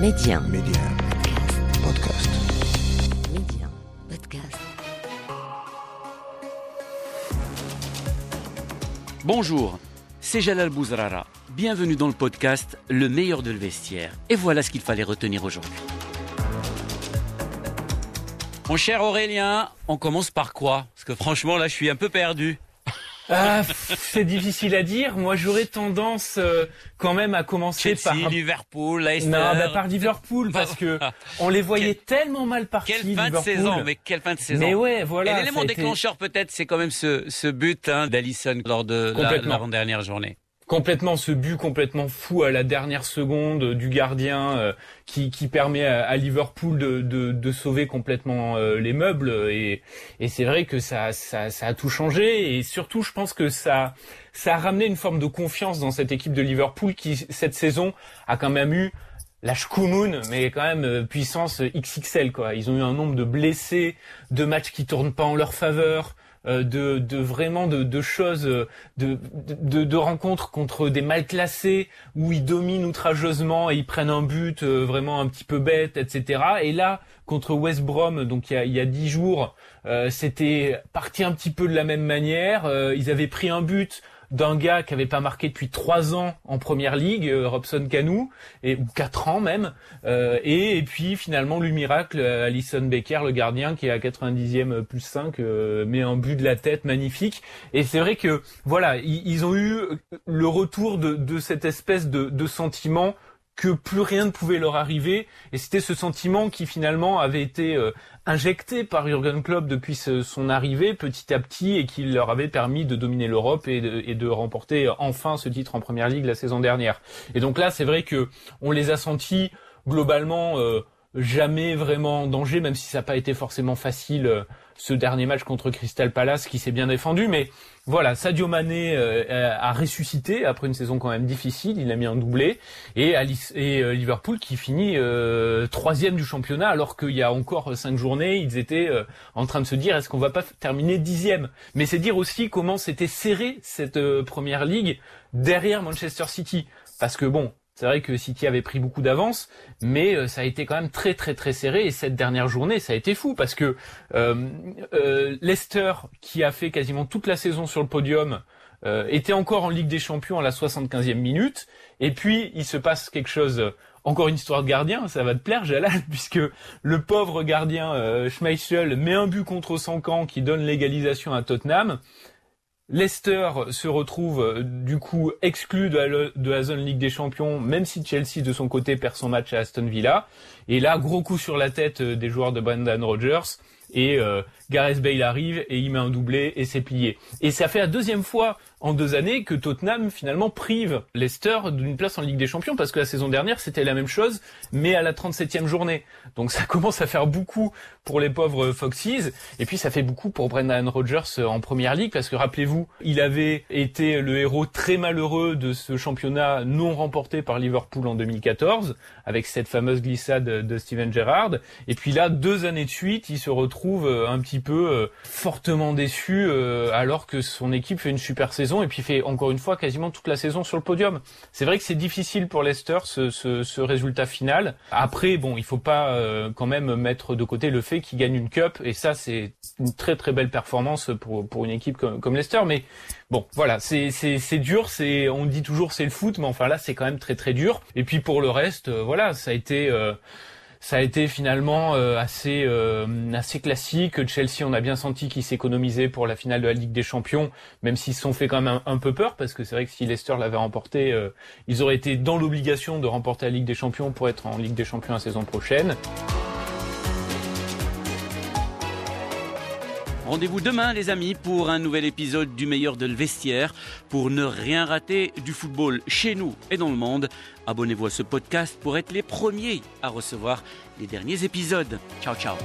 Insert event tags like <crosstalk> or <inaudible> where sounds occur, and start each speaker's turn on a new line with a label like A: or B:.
A: Média.
B: Média. Podcast.
A: Média. Podcast.
C: Bonjour, c'est Jalal Bouzrara. Bienvenue dans le podcast Le meilleur de le vestiaire. Et voilà ce qu'il fallait retenir aujourd'hui. Mon cher Aurélien, on commence par quoi? Parce que franchement, là, je suis un peu perdu.
D: Ah, c'est difficile à dire. Moi, j'aurais tendance euh, quand même à commencer
C: Chelsea,
D: par
C: Liverpool, Leicester.
D: non, bah, par Liverpool parce que <laughs> on les voyait tellement mal partis.
C: Quelle fin de saison, mais quelle fin de saison.
D: Mais ouais, voilà.
C: Et l'élément
D: été
C: déclencheur peut-être, c'est quand même ce, ce but hein, d'Alisson lors de la- l'avant-dernière journée.
D: Complètement ce but complètement fou à la dernière seconde euh, du gardien euh, qui, qui permet à, à Liverpool de, de, de sauver complètement euh, les meubles. Et, et c'est vrai que ça, ça, ça a tout changé. Et surtout je pense que ça, ça a ramené une forme de confiance dans cette équipe de Liverpool qui cette saison a quand même eu la Shkumun, mais quand même euh, puissance XXL quoi. Ils ont eu un nombre de blessés, de matchs qui tournent pas en leur faveur, de, de vraiment de, de choses, euh, de, de, de rencontres contre des mal classés où ils dominent outrageusement et ils prennent un but euh, vraiment un petit peu bête, etc. Et là contre West Brom, donc il y a, il y a dix jours, euh, c'était parti un petit peu de la même manière. Euh, ils avaient pris un but d'un gars qui avait pas marqué depuis trois ans en première ligue, euh, Robson Canu, et ou quatre ans même. Euh, et, et puis finalement le miracle, euh, Alison Becker, le gardien qui est à 90e plus 5, euh, met un but de la tête magnifique. Et c'est vrai que voilà, ils, ils ont eu le retour de, de cette espèce de, de sentiment que plus rien ne pouvait leur arriver. Et c'était ce sentiment qui finalement avait été euh, injecté par Jurgen Klopp depuis son arrivée petit à petit et qui leur avait permis de dominer l'Europe et de, et de remporter enfin ce titre en Première Ligue la saison dernière. Et donc là, c'est vrai que on les a sentis globalement euh, jamais vraiment en danger, même si ça n'a pas été forcément facile euh, ce dernier match contre Crystal Palace qui s'est bien défendu. Mais voilà, Sadio Mané euh, a ressuscité après une saison quand même difficile. Il a mis un doublé et, et euh, Liverpool qui finit troisième du championnat alors qu'il y a encore cinq journées, ils étaient en train de se dire est-ce qu'on va pas terminer dixième? Mais c'est dire aussi comment c'était serré cette première ligue derrière Manchester City parce que bon. C'est vrai que City avait pris beaucoup d'avance, mais euh, ça a été quand même très très très serré. Et cette dernière journée, ça a été fou parce que euh, euh, Leicester, qui a fait quasiment toute la saison sur le podium, euh, était encore en Ligue des Champions à la 75e minute. Et puis, il se passe quelque chose, encore une histoire de gardien, ça va te plaire, Jalal, <laughs> puisque le pauvre gardien Schmeichel met un but contre camp qui donne l'égalisation à Tottenham. Leicester se retrouve euh, du coup exclu de la, zone Ligue des Champions, même si Chelsea de son côté perd son match à Aston Villa. Et là, gros coup sur la tête euh, des joueurs de Brendan Rodgers. Et euh, Gareth Bale arrive et il met un doublé et c'est plié. Et ça fait la deuxième fois en deux années que Tottenham finalement prive Leicester d'une place en Ligue des Champions parce que la saison dernière c'était la même chose mais à la 37e journée. Donc ça <laughs> commence à faire beaucoup pour les pauvres Foxes et puis ça fait beaucoup pour Brendan Rodgers en première ligue parce que rappelez-vous, il avait été le héros très malheureux de ce championnat non remporté par Liverpool en 2014 avec cette fameuse glissade de Steven Gerrard et puis là deux années de suite, il se retrouve euh, un petit peu euh, fortement déçu euh, alors que son équipe fait une super saison et puis fait encore une fois quasiment toute la saison sur le podium. C'est vrai que c'est difficile pour Leicester ce, ce, ce résultat final. Après, bon, il faut pas quand même mettre de côté le fait qu'il gagne une cup et ça c'est une très très belle performance pour pour une équipe comme, comme Leicester. Mais bon, voilà, c'est dur. C'est on dit toujours c'est le foot, mais enfin là c'est quand même très très dur. Et puis pour le reste, voilà, ça a été euh, ça a été finalement euh, assez euh, assez classique. Chelsea, on a bien senti qu'ils s'économisaient pour la finale de la Ligue des Champions, même s'ils se sont fait quand même un, un peu peur, parce que c'est vrai que si Leicester l'avait remporté, euh, ils auraient été dans l'obligation de remporter la Ligue des Champions pour être en Ligue des Champions la saison prochaine.
C: Rendez-vous demain, les amis, pour un nouvel épisode du meilleur de le vestiaire. Pour ne rien rater du football chez nous et dans le monde, abonnez-vous à ce podcast pour être les premiers à recevoir les derniers épisodes. Ciao, ciao.